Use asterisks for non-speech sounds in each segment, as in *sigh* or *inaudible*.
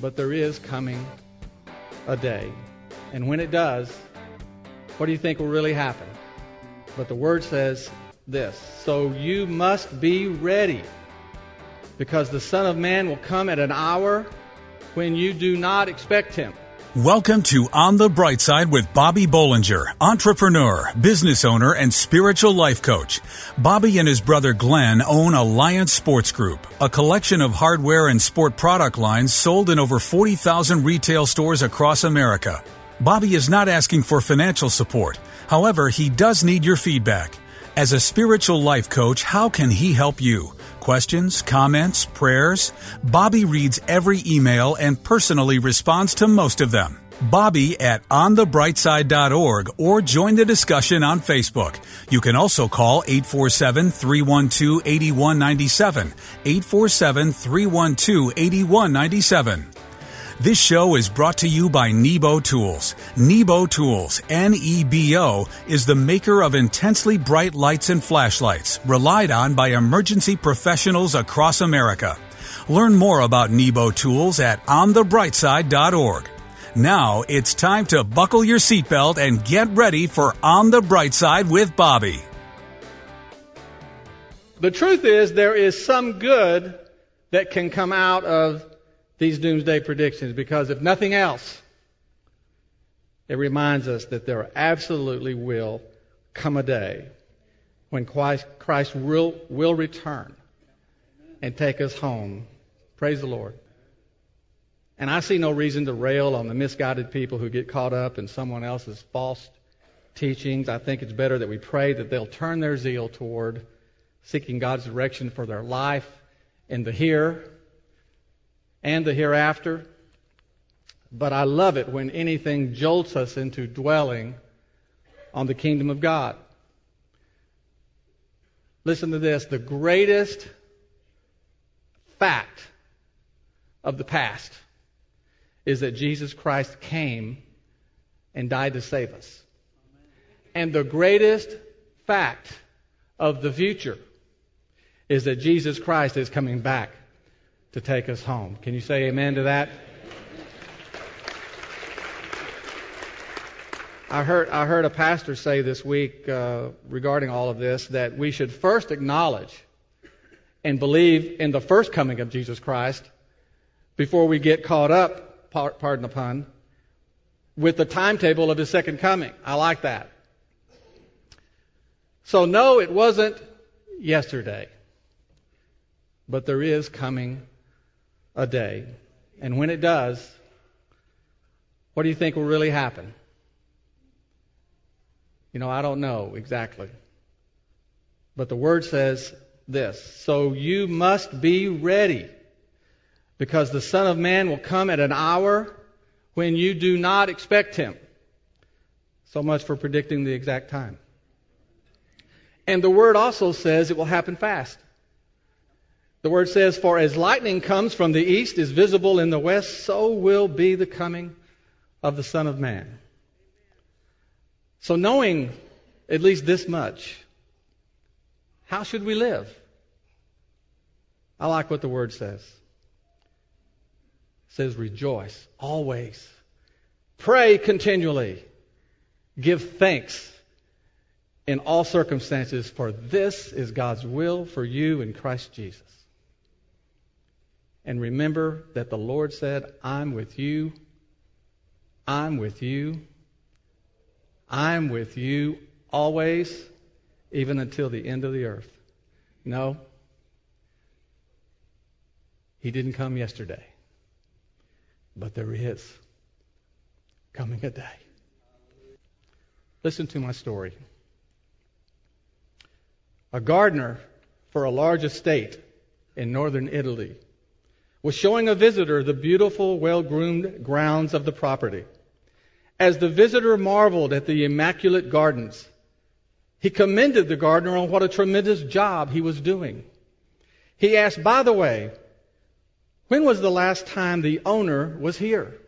but there is coming a day. And when it does, what do you think will really happen? But the word says this So you must be ready, because the Son of Man will come at an hour when you do not expect him. Welcome to On the Bright Side with Bobby Bollinger, entrepreneur, business owner, and spiritual life coach. Bobby and his brother Glenn own Alliance Sports Group, a collection of hardware and sport product lines sold in over 40,000 retail stores across America. Bobby is not asking for financial support. However, he does need your feedback. As a spiritual life coach, how can he help you? Questions, comments, prayers? Bobby reads every email and personally responds to most of them. Bobby at onthebrightside.org or join the discussion on Facebook. You can also call 847 312 8197. 847 312 8197. This show is brought to you by Nebo Tools. Nebo Tools, N E B O, is the maker of intensely bright lights and flashlights, relied on by emergency professionals across America. Learn more about Nebo Tools at onthebrightside.org. Now it's time to buckle your seatbelt and get ready for On the Bright Side with Bobby. The truth is, there is some good that can come out of these doomsday predictions because if nothing else, it reminds us that there absolutely will come a day when Christ, will, will return and take us home. Praise the Lord. And I see no reason to rail on the misguided people who get caught up in someone else's false teachings. I think it's better that we pray that they'll turn their zeal toward seeking God's direction for their life in the here and the hereafter. But I love it when anything jolts us into dwelling on the kingdom of God. Listen to this the greatest fact of the past is that Jesus Christ came and died to save us. And the greatest fact of the future is that Jesus Christ is coming back to take us home. Can you say amen to that? I heard, I heard a pastor say this week uh, regarding all of this that we should first acknowledge and believe in the first coming of Jesus Christ before we get caught up, pardon the pun, with the timetable of his second coming. I like that. So, no, it wasn't yesterday, but there is coming a day. And when it does, what do you think will really happen? You know, I don't know exactly. But the word says this So you must be ready, because the Son of Man will come at an hour when you do not expect him. So much for predicting the exact time. And the word also says it will happen fast. The word says, For as lightning comes from the east, is visible in the west, so will be the coming of the Son of Man. So, knowing at least this much, how should we live? I like what the word says. It says, Rejoice always, pray continually, give thanks in all circumstances, for this is God's will for you in Christ Jesus. And remember that the Lord said, I'm with you. I'm with you. I'm with you always, even until the end of the earth. No. He didn't come yesterday. But there is coming a day. Listen to my story. A gardener for a large estate in northern Italy was showing a visitor the beautiful, well groomed grounds of the property. As the visitor marveled at the immaculate gardens, he commended the gardener on what a tremendous job he was doing. He asked, by the way, when was the last time the owner was here?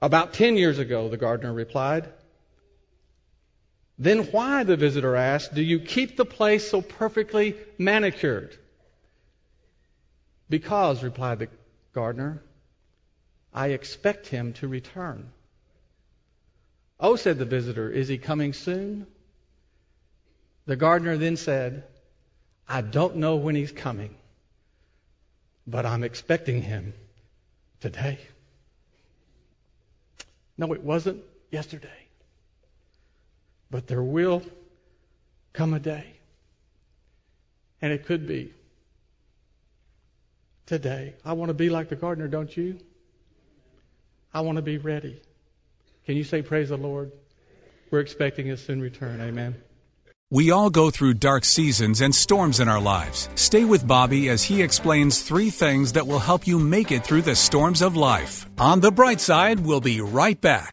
About 10 years ago, the gardener replied. Then why, the visitor asked, do you keep the place so perfectly manicured? Because, replied the gardener. I expect him to return. Oh, said the visitor, is he coming soon? The gardener then said, I don't know when he's coming, but I'm expecting him today. No, it wasn't yesterday. But there will come a day. And it could be today. I want to be like the gardener, don't you? I want to be ready. Can you say, Praise the Lord? We're expecting his soon return. Amen. We all go through dark seasons and storms in our lives. Stay with Bobby as he explains three things that will help you make it through the storms of life. On the bright side, we'll be right back.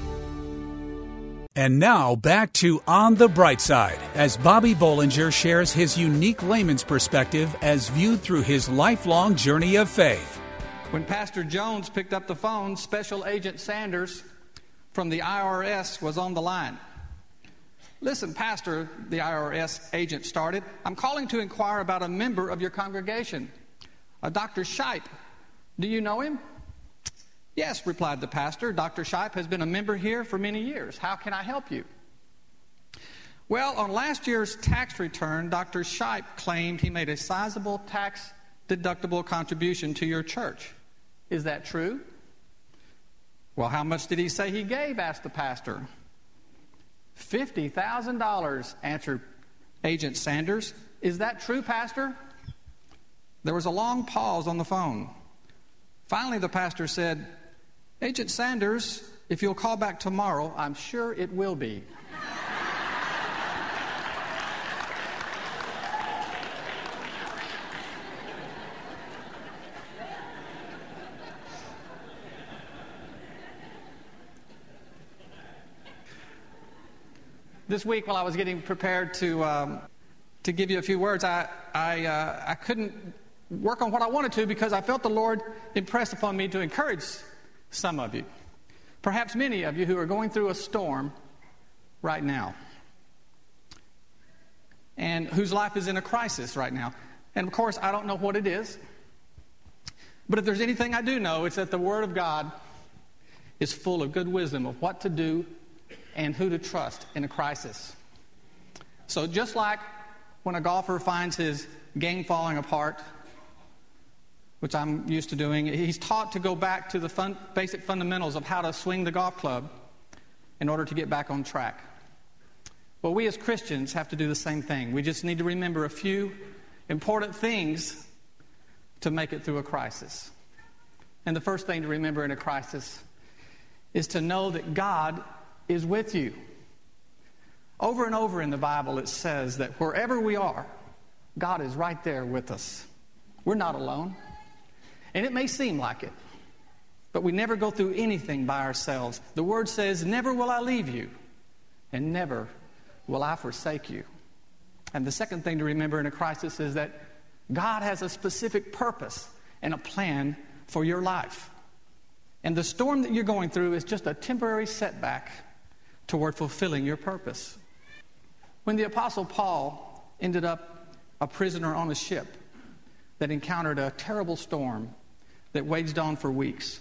And now back to On the Bright Side as Bobby Bollinger shares his unique layman's perspective as viewed through his lifelong journey of faith. When Pastor Jones picked up the phone, Special Agent Sanders from the IRS was on the line. Listen, Pastor, the IRS agent started. I'm calling to inquire about a member of your congregation, a Dr. Shipe. Do you know him? Yes, replied the pastor. Dr. Shipe has been a member here for many years. How can I help you? Well, on last year's tax return, Dr. Shipe claimed he made a sizable tax deductible contribution to your church. Is that true? Well, how much did he say he gave? asked the pastor. $50,000, answered Agent Sanders. Is that true, Pastor? There was a long pause on the phone. Finally, the pastor said, Agent Sanders, if you'll call back tomorrow, I'm sure it will be. this week, while I was getting prepared to um, to give you a few words, I I, uh, I couldn't work on what I wanted to because I felt the Lord impress upon me to encourage some of you. Perhaps many of you who are going through a storm right now and whose life is in a crisis right now. And of course, I don't know what it is. But if there's anything I do know, it's that the Word of God is full of good wisdom of what to do and who to trust in a crisis. So, just like when a golfer finds his game falling apart, which I'm used to doing, he's taught to go back to the fun, basic fundamentals of how to swing the golf club in order to get back on track. Well, we as Christians have to do the same thing. We just need to remember a few important things to make it through a crisis. And the first thing to remember in a crisis is to know that God is with you. Over and over in the Bible, it says that wherever we are, God is right there with us. We're not alone. And it may seem like it, but we never go through anything by ourselves. The word says, Never will I leave you, and never will I forsake you. And the second thing to remember in a crisis is that God has a specific purpose and a plan for your life. And the storm that you're going through is just a temporary setback toward fulfilling your purpose. When the Apostle Paul ended up a prisoner on a ship that encountered a terrible storm that waged on for weeks.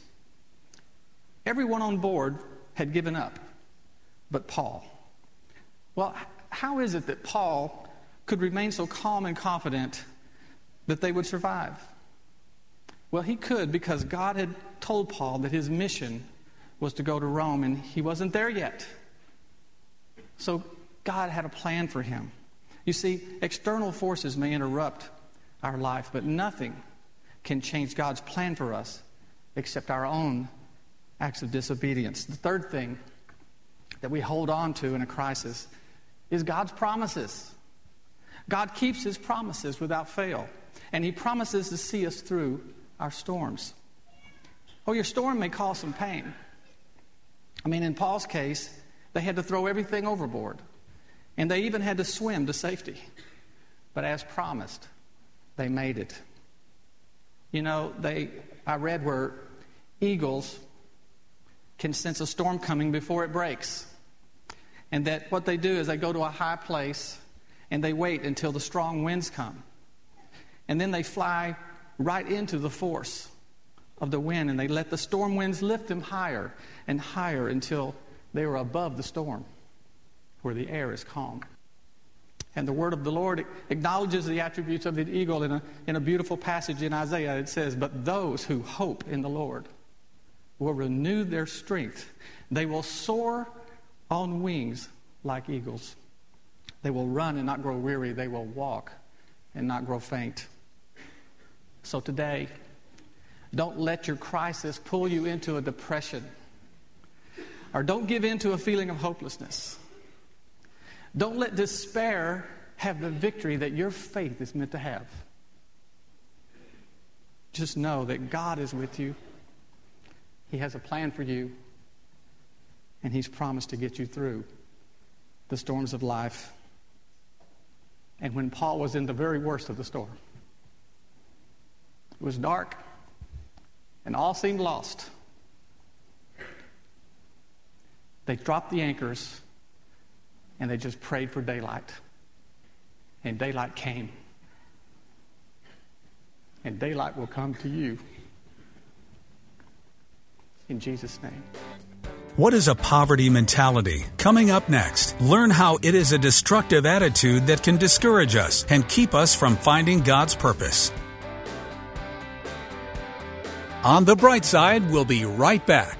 Everyone on board had given up, but Paul. Well, how is it that Paul could remain so calm and confident that they would survive? Well, he could because God had told Paul that his mission was to go to Rome, and he wasn't there yet. So God had a plan for him. You see, external forces may interrupt our life, but nothing can change God's plan for us except our own acts of disobedience. The third thing that we hold on to in a crisis is God's promises. God keeps his promises without fail, and he promises to see us through our storms. Oh, your storm may cause some pain. I mean, in Paul's case, they had to throw everything overboard, and they even had to swim to safety. But as promised, they made it. You know, they, I read where eagles can sense a storm coming before it breaks. And that what they do is they go to a high place and they wait until the strong winds come. And then they fly right into the force of the wind and they let the storm winds lift them higher and higher until they are above the storm where the air is calm. And the word of the Lord acknowledges the attributes of the eagle in a, in a beautiful passage in Isaiah. It says, But those who hope in the Lord will renew their strength. They will soar on wings like eagles. They will run and not grow weary. They will walk and not grow faint. So today, don't let your crisis pull you into a depression. Or don't give in to a feeling of hopelessness. Don't let despair have the victory that your faith is meant to have. Just know that God is with you. He has a plan for you, and He's promised to get you through the storms of life. And when Paul was in the very worst of the storm, it was dark, and all seemed lost. They dropped the anchors and they just prayed for daylight. And daylight came. And daylight will come to you. In Jesus' name. What is a poverty mentality? Coming up next, learn how it is a destructive attitude that can discourage us and keep us from finding God's purpose. On the bright side, we'll be right back.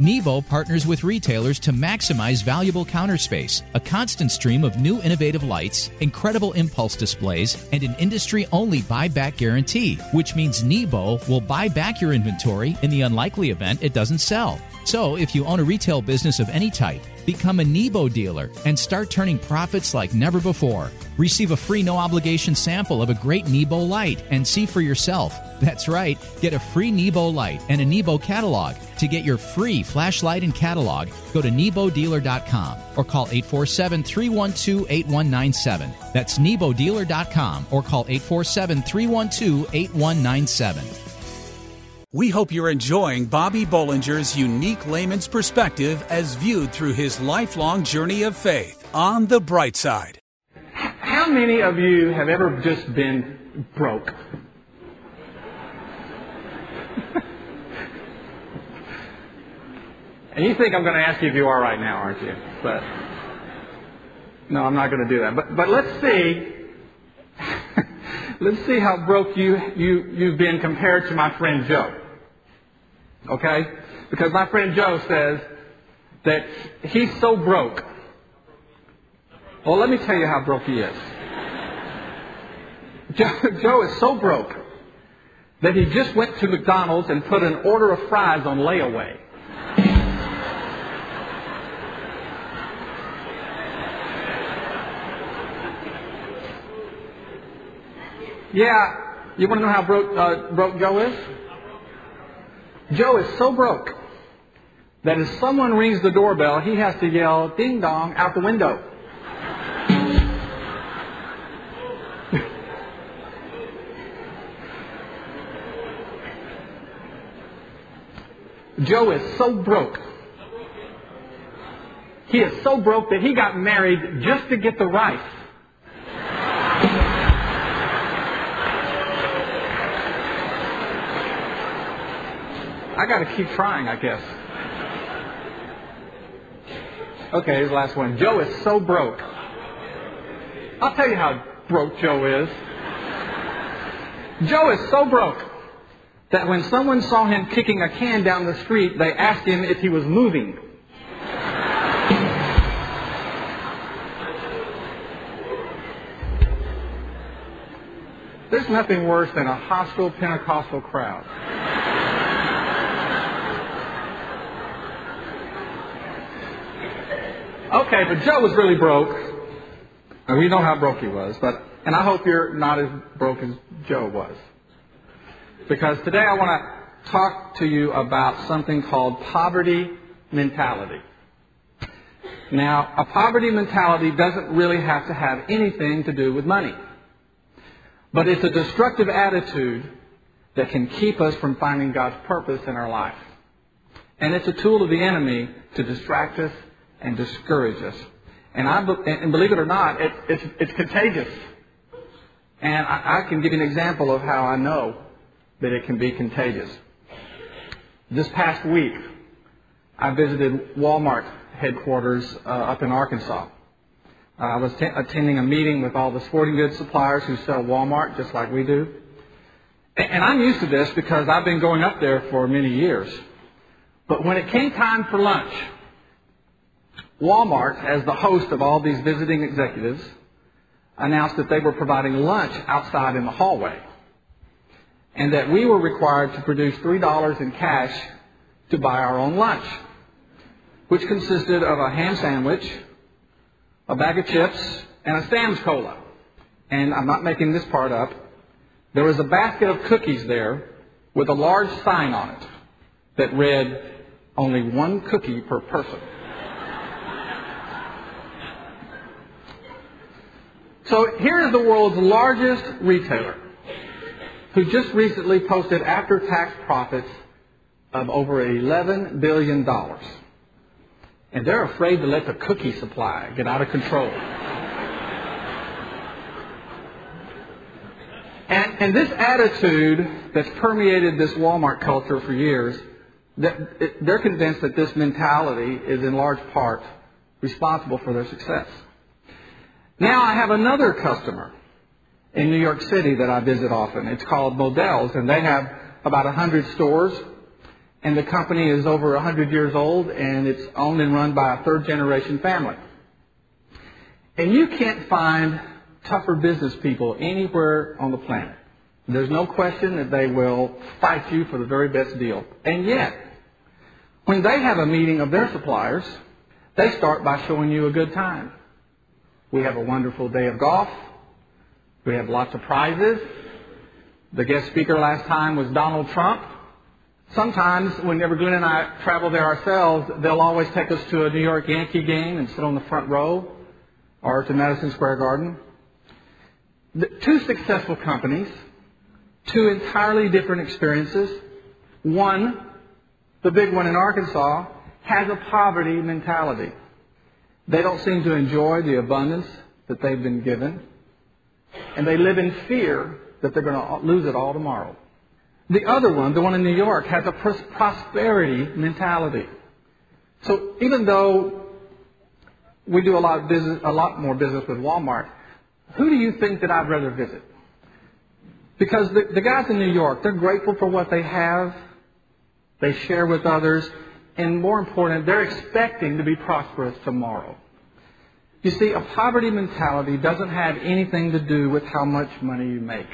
Nebo partners with retailers to maximize valuable counter space, a constant stream of new innovative lights, incredible impulse displays, and an industry only buyback guarantee, which means Nebo will buy back your inventory in the unlikely event it doesn't sell. So, if you own a retail business of any type, become a Nebo dealer and start turning profits like never before. Receive a free no obligation sample of a great Nebo light and see for yourself. That's right, get a free Nebo light and a Nebo catalog. To get your free flashlight and catalog, go to NeboDealer.com or call 847 312 8197. That's NeboDealer.com or call 847 312 8197. We hope you're enjoying Bobby Bollinger's unique layman's perspective as viewed through his lifelong journey of faith on the bright side. How many of you have ever just been broke? And you think I'm going to ask you if you are right now, aren't you? But no, I'm not going to do that. But but let's see. *laughs* let's see how broke you you you've been compared to my friend Joe. Okay? Because my friend Joe says that he's so broke. Well, let me tell you how broke he is. *laughs* Joe, Joe is so broke that he just went to McDonald's and put an order of fries on layaway. Yeah, you want to know how broke, uh, broke Joe is? Joe is so broke that if someone rings the doorbell, he has to yell ding dong out the window. *laughs* Joe is so broke. He is so broke that he got married just to get the wife. I got to keep trying, I guess. Okay, here's the last one. Joe is so broke. I'll tell you how broke Joe is. Joe is so broke that when someone saw him kicking a can down the street, they asked him if he was moving. There's nothing worse than a hostile Pentecostal crowd. Okay, but Joe was really broke. And we know how broke he was, but and I hope you're not as broke as Joe was. Because today I want to talk to you about something called poverty mentality. Now, a poverty mentality doesn't really have to have anything to do with money. But it's a destructive attitude that can keep us from finding God's purpose in our life. And it's a tool of the enemy to distract us and discourage us. And, I, and believe it or not, it, it's, it's contagious. And I, I can give you an example of how I know that it can be contagious. This past week, I visited Walmart headquarters uh, up in Arkansas. Uh, I was t- attending a meeting with all the sporting goods suppliers who sell Walmart just like we do. And, and I'm used to this because I've been going up there for many years. But when it came time for lunch, Walmart, as the host of all these visiting executives, announced that they were providing lunch outside in the hallway. And that we were required to produce $3 in cash to buy our own lunch, which consisted of a ham sandwich, a bag of chips, and a Sam's Cola. And I'm not making this part up. There was a basket of cookies there with a large sign on it that read, only one cookie per person. So here is the world's largest retailer who just recently posted after tax profits of over $11 billion. And they're afraid to let the cookie supply get out of control. And, and this attitude that's permeated this Walmart culture for years, they're convinced that this mentality is in large part responsible for their success. Now I have another customer in New York City that I visit often. It's called Modell's, and they have about 100 stores. And the company is over 100 years old, and it's owned and run by a third generation family. And you can't find tougher business people anywhere on the planet. There's no question that they will fight you for the very best deal. And yet, when they have a meeting of their suppliers, they start by showing you a good time. We have a wonderful day of golf. We have lots of prizes. The guest speaker last time was Donald Trump. Sometimes, whenever Glenn and I travel there ourselves, they'll always take us to a New York Yankee game and sit on the front row or to Madison Square Garden. The two successful companies, two entirely different experiences. One, the big one in Arkansas, has a poverty mentality. They don't seem to enjoy the abundance that they've been given. And they live in fear that they're going to lose it all tomorrow. The other one, the one in New York, has a prosperity mentality. So even though we do a lot of business, a lot more business with Walmart, who do you think that I'd rather visit? Because the, the guys in New York, they're grateful for what they have. They share with others and more important, they're expecting to be prosperous tomorrow. You see, a poverty mentality doesn't have anything to do with how much money you make.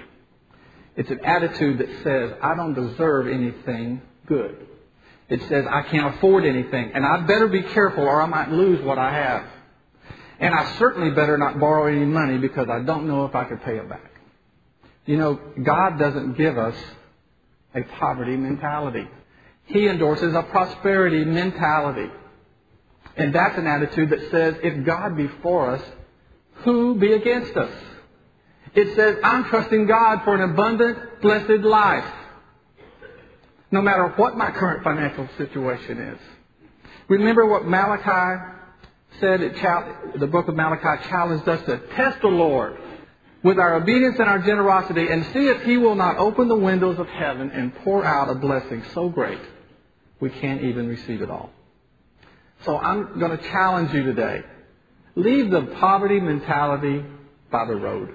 It's an attitude that says, I don't deserve anything good. It says, I can't afford anything, and I better be careful or I might lose what I have. And I certainly better not borrow any money because I don't know if I could pay it back. You know, God doesn't give us a poverty mentality. He endorses a prosperity mentality. And that's an attitude that says, if God be for us, who be against us? It says, I'm trusting God for an abundant, blessed life. No matter what my current financial situation is. Remember what Malachi said, the book of Malachi challenged us to test the Lord with our obedience and our generosity and see if He will not open the windows of heaven and pour out a blessing so great we can't even receive it all. So I'm going to challenge you today. Leave the poverty mentality by the road.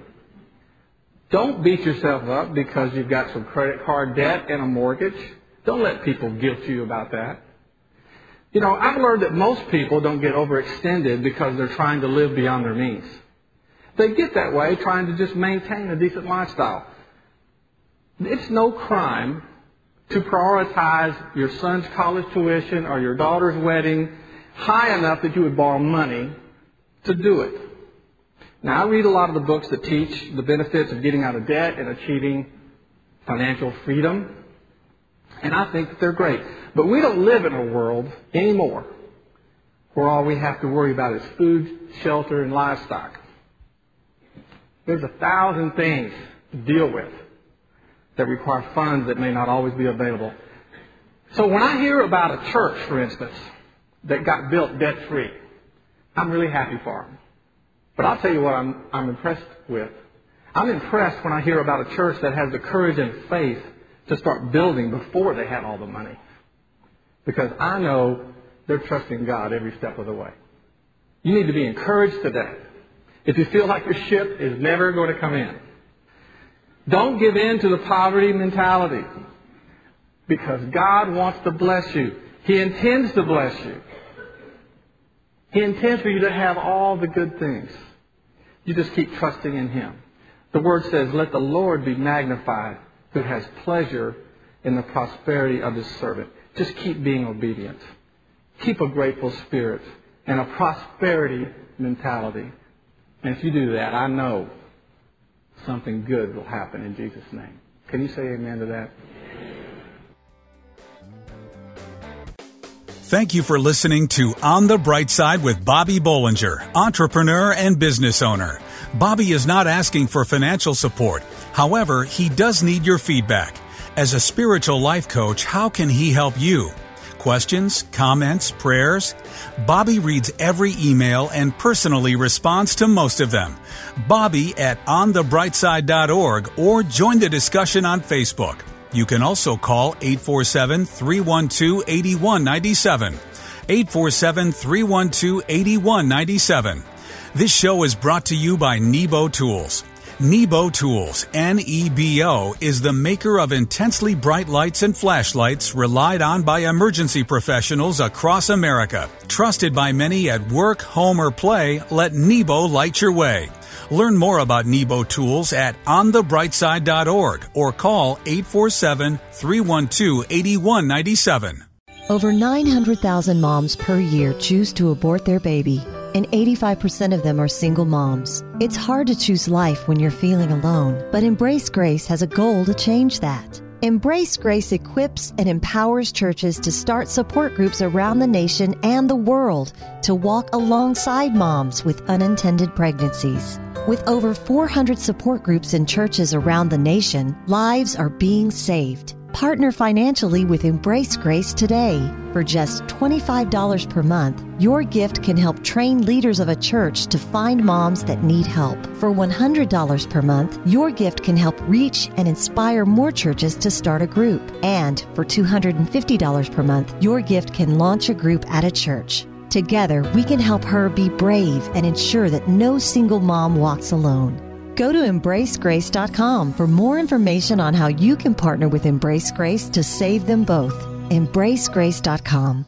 Don't beat yourself up because you've got some credit card debt and a mortgage. Don't let people guilt you about that. You know, I've learned that most people don't get overextended because they're trying to live beyond their means. They get that way trying to just maintain a decent lifestyle. It's no crime to prioritize your son's college tuition or your daughter's wedding high enough that you would borrow money to do it. Now, I read a lot of the books that teach the benefits of getting out of debt and achieving financial freedom, and I think that they're great. But we don't live in a world anymore where all we have to worry about is food, shelter, and livestock. There's a thousand things to deal with that require funds that may not always be available. So when I hear about a church, for instance, that got built debt free, I'm really happy for them. But I'll tell you what I'm, I'm impressed with. I'm impressed when I hear about a church that has the courage and faith to start building before they have all the money. Because I know they're trusting God every step of the way. You need to be encouraged today. If you feel like your ship is never going to come in, don't give in to the poverty mentality. Because God wants to bless you. He intends to bless you. He intends for you to have all the good things. You just keep trusting in Him. The Word says, Let the Lord be magnified who has pleasure in the prosperity of His servant. Just keep being obedient. Keep a grateful spirit and a prosperity mentality. And if you do that, I know something good will happen in Jesus' name. Can you say amen to that? Thank you for listening to On the Bright Side with Bobby Bollinger, entrepreneur and business owner. Bobby is not asking for financial support. However, he does need your feedback. As a spiritual life coach, how can he help you? Questions, comments, prayers? Bobby reads every email and personally responds to most of them. Bobby at onthebrightside.org or join the discussion on Facebook. You can also call 847 312 8197. 847 312 8197. This show is brought to you by Nebo Tools. Nebo Tools, N-E-B-O, is the maker of intensely bright lights and flashlights relied on by emergency professionals across America. Trusted by many at work, home, or play, let Nebo light your way. Learn more about Nebo Tools at onthebrightside.org or call 847 312 8197. Over 900,000 moms per year choose to abort their baby, and 85% of them are single moms. It's hard to choose life when you're feeling alone, but Embrace Grace has a goal to change that. Embrace Grace equips and empowers churches to start support groups around the nation and the world to walk alongside moms with unintended pregnancies. With over 400 support groups in churches around the nation, lives are being saved. Partner financially with Embrace Grace today. For just $25 per month, your gift can help train leaders of a church to find moms that need help. For $100 per month, your gift can help reach and inspire more churches to start a group. And for $250 per month, your gift can launch a group at a church. Together, we can help her be brave and ensure that no single mom walks alone. Go to embracegrace.com for more information on how you can partner with Embrace Grace to save them both. embracegrace.com.